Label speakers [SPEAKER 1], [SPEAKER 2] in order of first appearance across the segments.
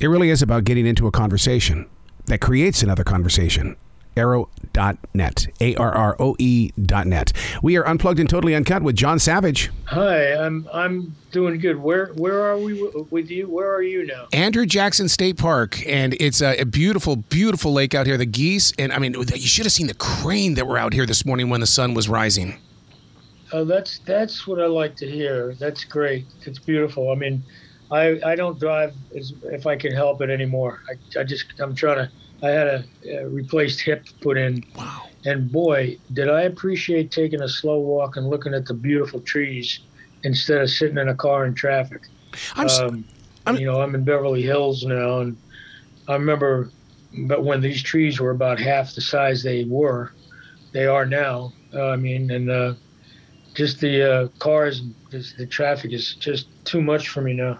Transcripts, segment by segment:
[SPEAKER 1] It really is about getting into a conversation that creates another conversation. Arroe.net. A R R O E dot net. We are unplugged and totally uncut with John Savage.
[SPEAKER 2] Hi, I'm I'm doing good. Where where are we with you? Where are you now?
[SPEAKER 1] Andrew Jackson State Park, and it's a, a beautiful, beautiful lake out here. The geese, and I mean, you should have seen the crane that were out here this morning when the sun was rising.
[SPEAKER 2] Oh, that's that's what I like to hear. That's great. It's beautiful. I mean, I I don't drive as, if I can help it anymore. I, I just I'm trying to. I had a, a replaced hip put in.
[SPEAKER 1] Wow.
[SPEAKER 2] And boy, did I appreciate taking a slow walk and looking at the beautiful trees instead of sitting in a car in traffic.
[SPEAKER 1] I'm,
[SPEAKER 2] Um,
[SPEAKER 1] I'm-
[SPEAKER 2] you know, I'm in Beverly Hills now, and I remember, but when these trees were about half the size they were, they are now. Uh, I mean, and uh, just the uh, cars, just the traffic is just too much for me now.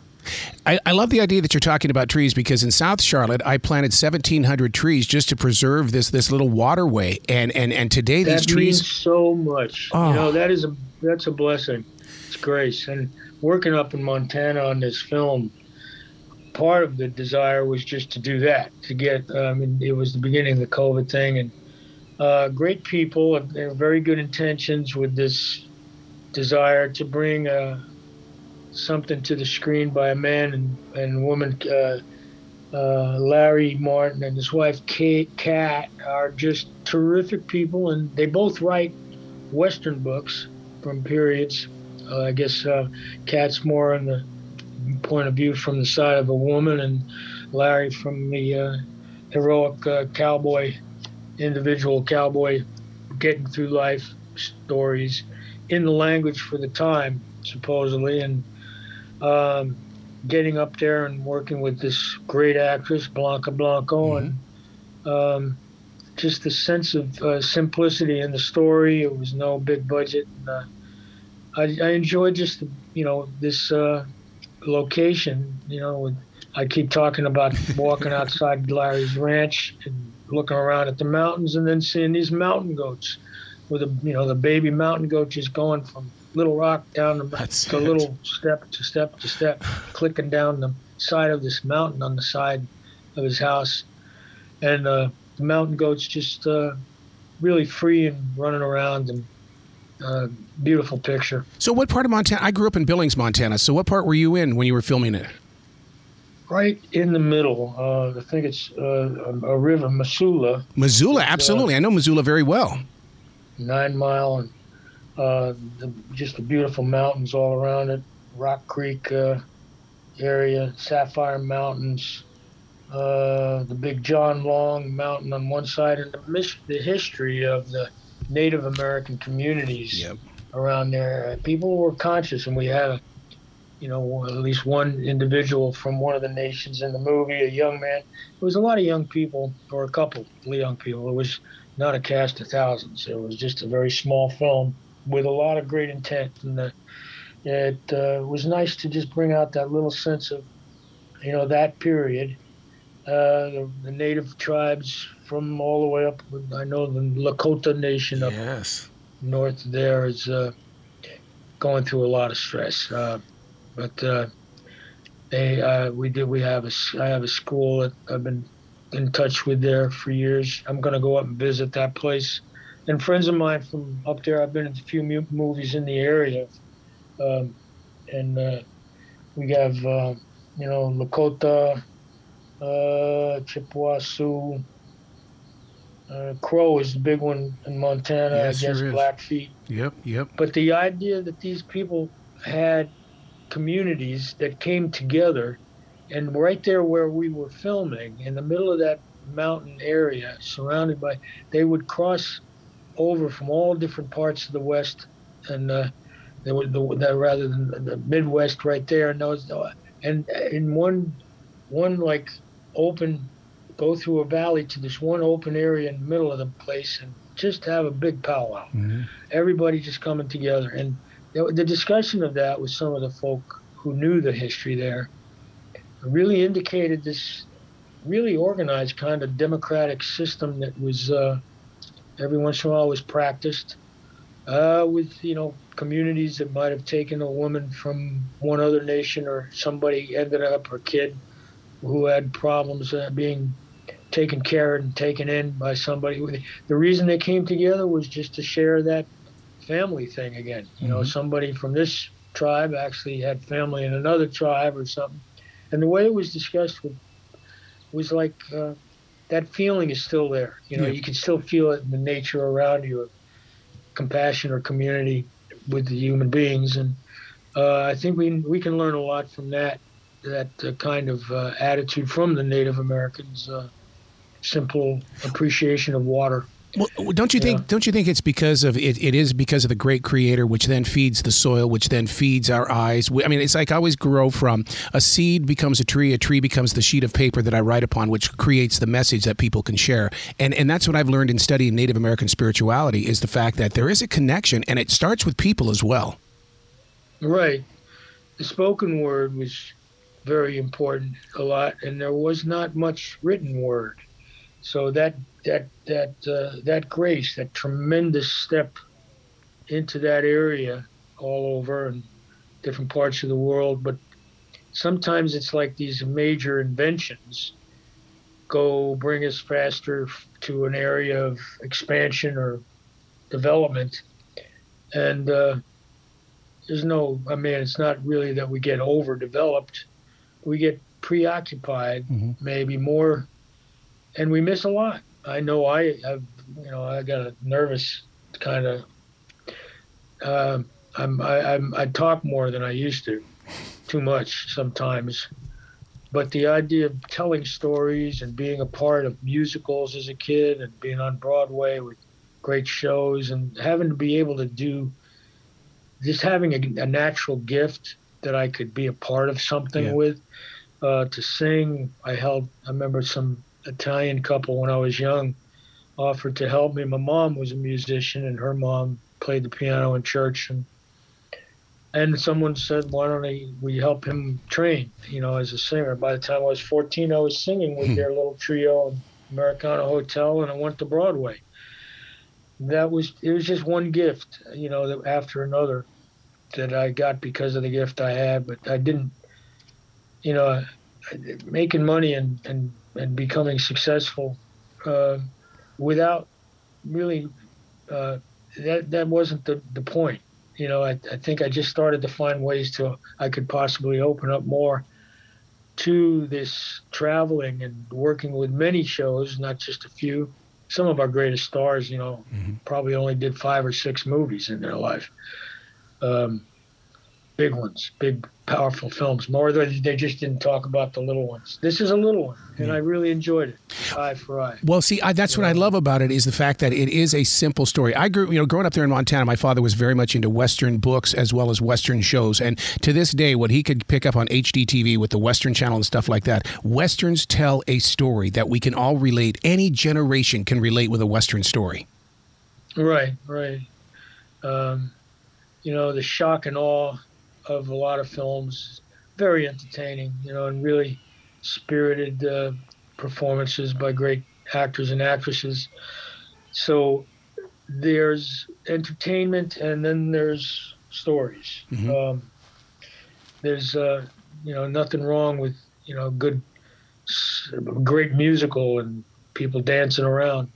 [SPEAKER 1] I, I love the idea that you're talking about trees because in South Charlotte, I planted 1,700 trees just to preserve this this little waterway, and and and today
[SPEAKER 2] That
[SPEAKER 1] these trees.
[SPEAKER 2] means so much.
[SPEAKER 1] Oh.
[SPEAKER 2] You know, that is a that's a blessing. It's grace. And working up in Montana on this film, part of the desire was just to do that. To get, I mean, it was the beginning of the COVID thing, and uh, great people and and very good intentions with this desire to bring uh, something to the screen by a man and, and woman. Uh, uh, Larry Martin and his wife Kate Kat are just terrific people, and they both write Western books from periods. Uh, I guess uh, Kat's more on the point of view from the side of a woman, and Larry from the uh, heroic uh, cowboy, individual cowboy, getting through life stories in the language for the time, supposedly, and. Um, getting up there and working with this great actress Blanca Blanco and um, just the sense of uh, simplicity in the story. It was no big budget. And, uh, I, I enjoyed just the, you know this uh, location. You know, with, I keep talking about walking outside Larry's ranch and looking around at the mountains and then seeing these mountain goats with a you know the baby mountain goat just going from Little Rock down the,
[SPEAKER 1] That's
[SPEAKER 2] the
[SPEAKER 1] it.
[SPEAKER 2] little step to step to step, clicking down the side of this mountain on the side of his house, and uh, the mountain goats just uh, really free and running around and uh, beautiful picture.
[SPEAKER 1] So, what part of Montana? I grew up in Billings, Montana. So, what part were you in when you were filming it?
[SPEAKER 2] Right in the middle, uh, I think it's uh, a, a river, Missoula,
[SPEAKER 1] Missoula, absolutely. I know Missoula very well.
[SPEAKER 2] nine mile, and uh, the, just the beautiful mountains all around it. Rock Creek uh, area, Sapphire Mountains, uh, the big John Long Mountain on one side, and the, the history of the Native American communities
[SPEAKER 1] Yep.
[SPEAKER 2] around there. People were conscious, and we had, a, you know, at least one individual from one of the nations in the movie, a young man. It was a lot of young people, or a couple of young people. It was not a cast of thousands. It was just a very small film with a lot of great intent, and the, it uh, was nice to just bring out that little sense of, you know, that period. Uh, the, the native tribes from all the way up. I know the Lakota Nation up
[SPEAKER 1] Yes.
[SPEAKER 2] north there is uh, going through a lot of stress. Uh, but uh, they, uh, we did. We have a. I have a school that I've been in touch with there for years. I'm going to go up and visit that place. And friends of mine from up there. I've been in a few mu- movies in the area, um, and uh, we have uh, you know Lakota, uh, Chippewa Sioux. Uh, Crow is the big one in Montana
[SPEAKER 1] Yes,
[SPEAKER 2] against. Blackfeet.
[SPEAKER 1] Yep. Yep.
[SPEAKER 2] But the idea that these people had communities that came together, and right there where we were filming, in the middle of that mountain area, surrounded by, they would cross over from all different parts of the West, and uh, they would the, that rather than the Midwest right there, and those, and in one, one like open, go through a valley to this one open area in the middle of the place, and just have a big powwow
[SPEAKER 1] Mhm.
[SPEAKER 2] everybody just coming together. And the the discussion of that with some of the folk who knew the history there really indicated this really organized kind of democratic system that was uh, every once in a while was practiced uh, with you know communities that might have taken a woman from one other nation or somebody ended up her kid who had problems uh, being taken care of and taken in by somebody. The reason they came together was just to share that family thing again. You know, mm-hmm. somebody from this tribe actually had family in another tribe or something, and the way it was discussed with, was like uh, that feeling is still there. You know, yeah. you can still feel it in the nature around you, of compassion or community with the human beings, and uh, I think we we can learn a lot from that that uh, kind of uh, attitude from the Native Americans. Uh, simple appreciation of water.
[SPEAKER 1] Well, don't you think? Don't you think it's because of it? It is because of the great Creator, which then feeds the soil, which then feeds our eyes. I mean, it's like I always grow from a seed becomes a tree, a tree becomes the sheet of paper that I write upon, which creates the message that people can share. And and that's what I've learned in studying Native American spirituality is the fact that there is a connection, and it starts with people as well.
[SPEAKER 2] Right. The spoken word was very important a lot, and there was not much written word. So that that that uh, that grace, that tremendous step into that area, all over and different parts of the world, but sometimes it's like these major inventions go bring us faster to an area of expansion or development, and uh, there's no. I mean, it's not really that we get overdeveloped. We get preoccupied, mm-hmm. maybe more and we miss a lot. I know I have, you know, I got a nervous kind of. Uh, I'm, I, I'm, I talk more than I used to, too much sometimes. But the idea of telling stories and being a part of musicals as a kid and being on Broadway with great shows and having to be able to do, just having a, a natural gift that I could be a part of something yeah. with, uh, to sing. I held, I remember some Italian couple when I was young offered to help me. My mom was a musician, and her mom played the piano in church, and and someone said, "Why don't we help him train?" You know, as a singer. By the time I was 14, I was singing with hmm. their little trio in Americana Hotel, and I went to Broadway. That was it was just one gift, you know, after another that I got because of the gift I had, but I didn't, you know, making money and, and and becoming successful uh, without really uh, that that wasn't the, the point. You know, I, I think I just started to find ways to I could possibly open up more to this traveling and working with many shows, not just a few. Some of our greatest stars, you know, mm-hmm. probably only did five or six movies in their life. Um, big ones, big powerful films. More than they just didn't talk about the little ones. This is a little one, and yeah. I really enjoyed it. Eye for eye.
[SPEAKER 1] Well, see, I, that's yeah. what I love about it is the fact that it is a simple story. I grew, you know, growing up there in Montana, my father was very much into Western books as well as Western shows, and to this day, what he could pick up on HDTV with the Western Channel and stuff like that, westerns tell a story that we can all relate. Any generation can relate with a Western story.
[SPEAKER 2] Right, right. Um, you know, the shock and awe of a lot of films. Very entertaining, you know, and really spirited uh, performances by great actors and actresses. So there's entertainment, and then there's stories. Mm-hmm. Um, there's uh, you know nothing wrong with you know good, great musical and people dancing around.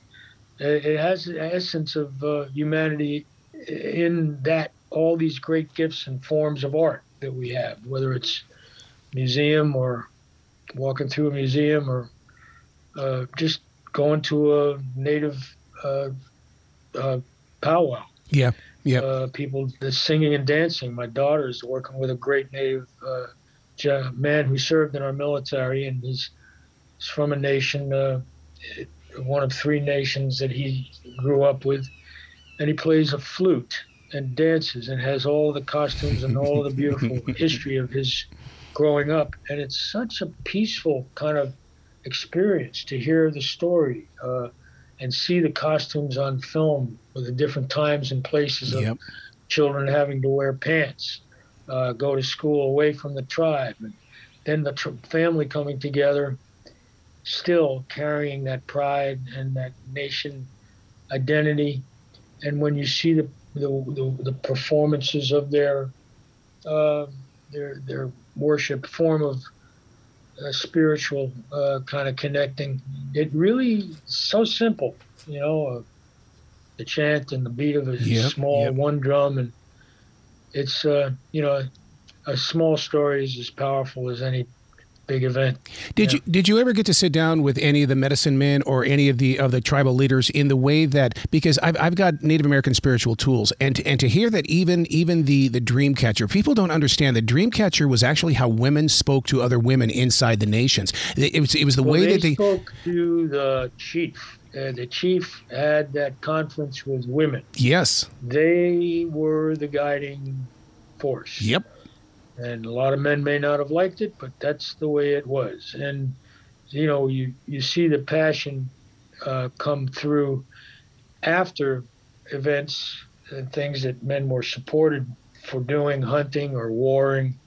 [SPEAKER 2] It, has the essence of uh, humanity in that all these great gifts and forms of art that we have, whether it's museum or walking through a museum or uh, just going to a native uh, uh, powwow.
[SPEAKER 1] Yeah, yeah.
[SPEAKER 2] Uh, people the singing and dancing. My daughter is working with a great native uh, man who served in our military, and he's, he's from a nation, uh, one of three nations that he grew up with, and he plays a flute and dances and has all the costumes and all the beautiful history of his growing up. And it's such a peaceful kind of experience to hear the story uh, and see the costumes on film with the different times and places of yep. children having to wear pants, uh, go to school away from the tribe, and then the tr- family coming together, still carrying that pride and that nation identity. And when you see the the, the, the performances of their uh, their their worship form of uh, spiritual uh, kind of connecting. It really so simple, you know, uh, the chant and the beat of a yep, small yep. one drum, and it's uh, you know, a small story is as powerful as any big event.
[SPEAKER 1] Did yeah. you did you ever get to sit down with any of the medicine men or any of the of the tribal leaders in the way that because I've, I've got Native American spiritual tools and to, and to hear that even even the the dream catcher people don't understand the dream catcher was actually how women spoke to other women inside the nations. It, was it was the
[SPEAKER 2] well,
[SPEAKER 1] way
[SPEAKER 2] they
[SPEAKER 1] that they
[SPEAKER 2] spoke to the chief. Uh, the chief had that conference with women.
[SPEAKER 1] Yes,
[SPEAKER 2] they were the guiding force.
[SPEAKER 1] Yep
[SPEAKER 2] and a lot of men may not have liked it, but that's the way it was. And you know, you you see the passion uh, come through after events and things that men were supported for doing, hunting or warring.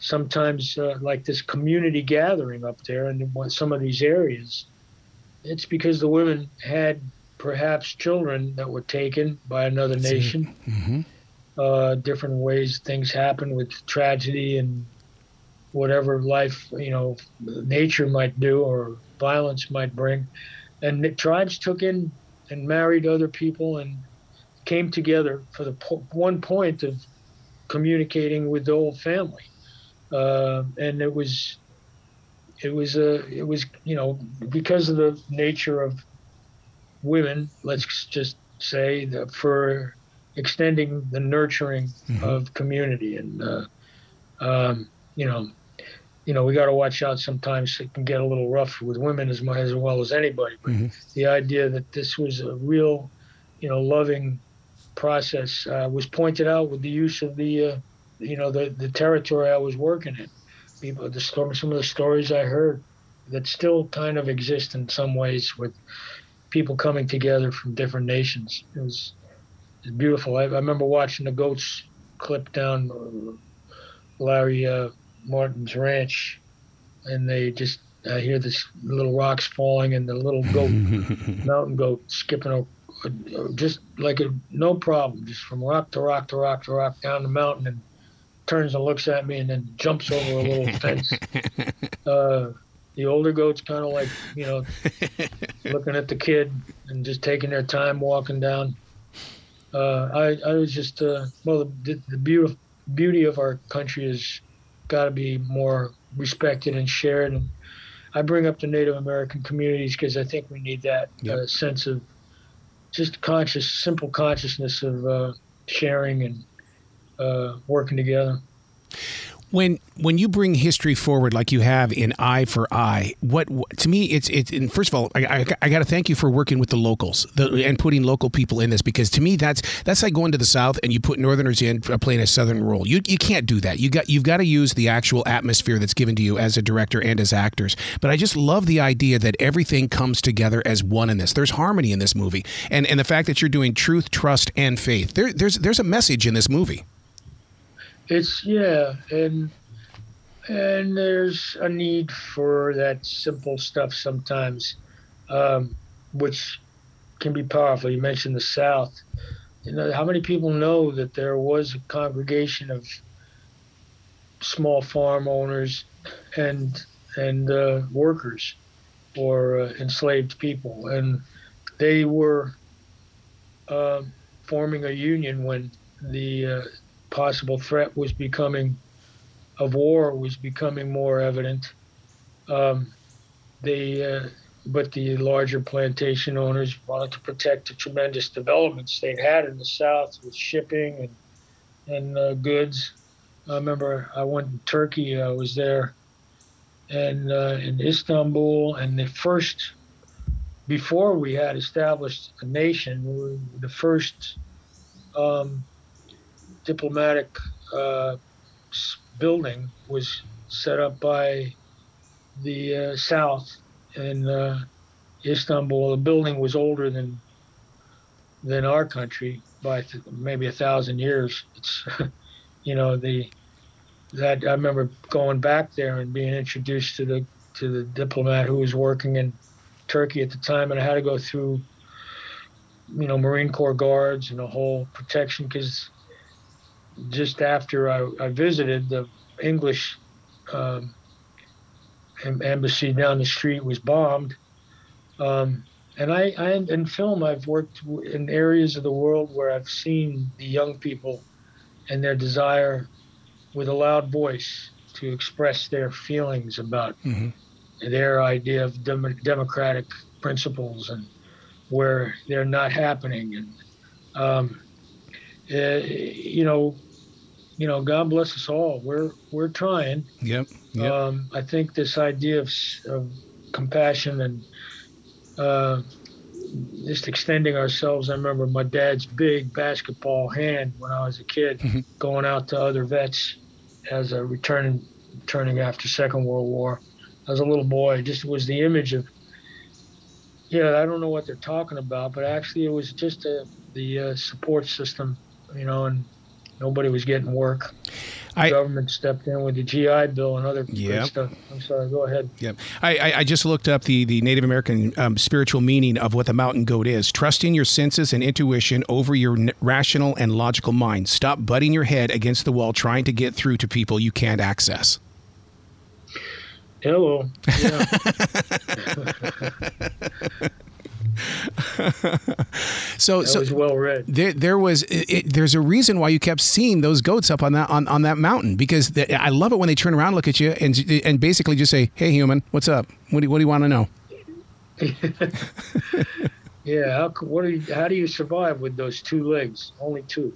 [SPEAKER 2] Sometimes, uh, like this community gathering up there in some of these areas, it's because the women had perhaps children that were taken by another nation. Mm-hmm uh, different ways things happen with tragedy and whatever life, you know, nature might do or violence might bring. And the tribes took in and married other people and came together for the po- one point of communicating with the whole family. Uh, and it was, it was a, it was, you know, because of the nature of women, let's just say that for extending the nurturing mm-hmm. of community. And uh, um, you know you know we got to watch out sometimes. It can get a little rough with women as much as well as anybody. But mm-hmm. the idea that this was a real you know loving process uh, was pointed out with the use of the uh, you know the the territory I was working in. People the story some of the stories I heard that still kind of exist in some ways with people coming together from different nations. It was it's beautiful. I, I remember watching the goats clip down uh, Larry uh, Martin's ranch, and they just I hear this little rocks falling and the little goat, mountain goat, skipping a, a, just like a no problem, just from rock to rock to rock to rock down the mountain, and turns and looks at me and then jumps over a little fence. Uh, the older goats kind of like you know looking at the kid and just taking their time walking down uh, I, I was just uh, well the, the beauty beauty of our country has got to be more respected and shared and I bring up the Native American communities because I think we need that yep. uh, sense of just conscious simple consciousness of uh, sharing and uh, working together
[SPEAKER 1] when when you bring history forward like you have in Eye for Eye, what, to me it's it's and first of all I, I, I got to thank you for working with the locals the, and putting local people in this because to me that's that's like going to the South and you put Northerners in playing a Southern role. You you can't do that. You got you've got to use the actual atmosphere that's given to you as a director and as actors. But I just love the idea that everything comes together as one in this. There's harmony in this movie, and and the fact that you're doing truth, trust, and faith. There there's there's a message in this movie.
[SPEAKER 2] It's yeah, and and there's a need for that simple stuff sometimes, um, which can be powerful. You mentioned the South. You know how many people know that there was a congregation of small farm owners and and uh, workers or uh, enslaved people, and they were uh, forming a union when the uh, possible threat was becoming of war was becoming more evident. Um, they, uh, but the larger plantation owners wanted to protect the tremendous developments they had in the South with shipping and and uh, goods. I remember I went to Turkey. I was there, and uh, in Istanbul, and the first before we had established a nation, we the first um, diplomatic uh, building was set up by the uh, South in uh, Istanbul. The building was older than than our country by th- maybe a thousand years. It's you know the that I remember going back there and being introduced to the to the diplomat who was working in Turkey at the time, and I had to go through you know Marine Corps guards and a whole protection because just after I, I visited, the English um, embassy down the street was bombed. Um, and I, I, in film, I've worked in areas of the world where I've seen the young people and their desire with a loud voice to express their feelings about mm-hmm. their idea of dem- democratic principles and where they're not happening. And, um, uh, you know, you know, God bless us all. We're we're trying.
[SPEAKER 1] Yep. yep.
[SPEAKER 2] Um, I think this idea of, of compassion and uh, just extending ourselves. I remember my dad's big basketball hand when I was a kid, mm-hmm. going out to other vets as a returning returning after Second World War. As a little boy, just was the image of. Yeah, I don't know what they're talking about, but actually it was just a, the uh, support system, you know, and nobody was getting work. The I, government stepped in with the GI Bill and other yep. stuff. I'm sorry, go ahead.
[SPEAKER 1] Yep. I, I just looked up the, the Native American um, spiritual meaning of what the mountain goat is. Trusting your senses and intuition over your n- rational and logical mind. Stop butting your head against the wall trying to get through to people you can't access.
[SPEAKER 2] Hello. Yeah.
[SPEAKER 1] so
[SPEAKER 2] that
[SPEAKER 1] so
[SPEAKER 2] was well read.
[SPEAKER 1] There there was it, there's a reason why you kept seeing those goats up on that on, on that mountain because I love it when they turn around, look at you, and and basically just say, "Hey, human, what's up? What do what do you want to know?"
[SPEAKER 2] yeah, how what do you, how do you survive with those two legs? Only two.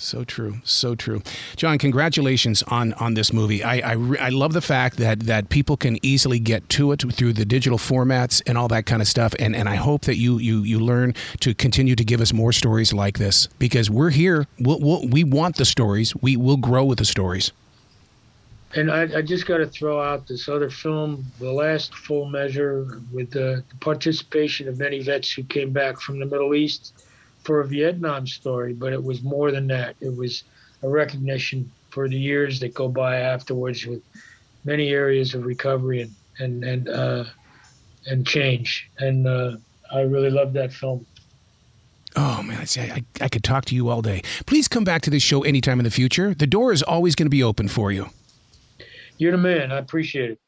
[SPEAKER 1] So true, so true, John. Congratulations on on this movie. I I, I, love the fact that that people can easily get to it through the digital formats and all that kind of stuff. And and I hope that you you you learn to continue to give us more stories like this because we're here. We'll, we'll we want the stories. We will grow with the stories.
[SPEAKER 2] And I, I just got to throw out this other film, The Last Full Measure, with the, the participation of many vets who came back from the Middle East for a Vietnam story, but it was more than that. It was a recognition for the years that go by afterwards with many areas of recovery and and and uh, and change. And uh, I really loved that film.
[SPEAKER 1] Oh man, I, I, I could talk to you all day. Please come back to this show anytime in the future. The door is always going to be open for you.
[SPEAKER 2] You're the man. I appreciate it.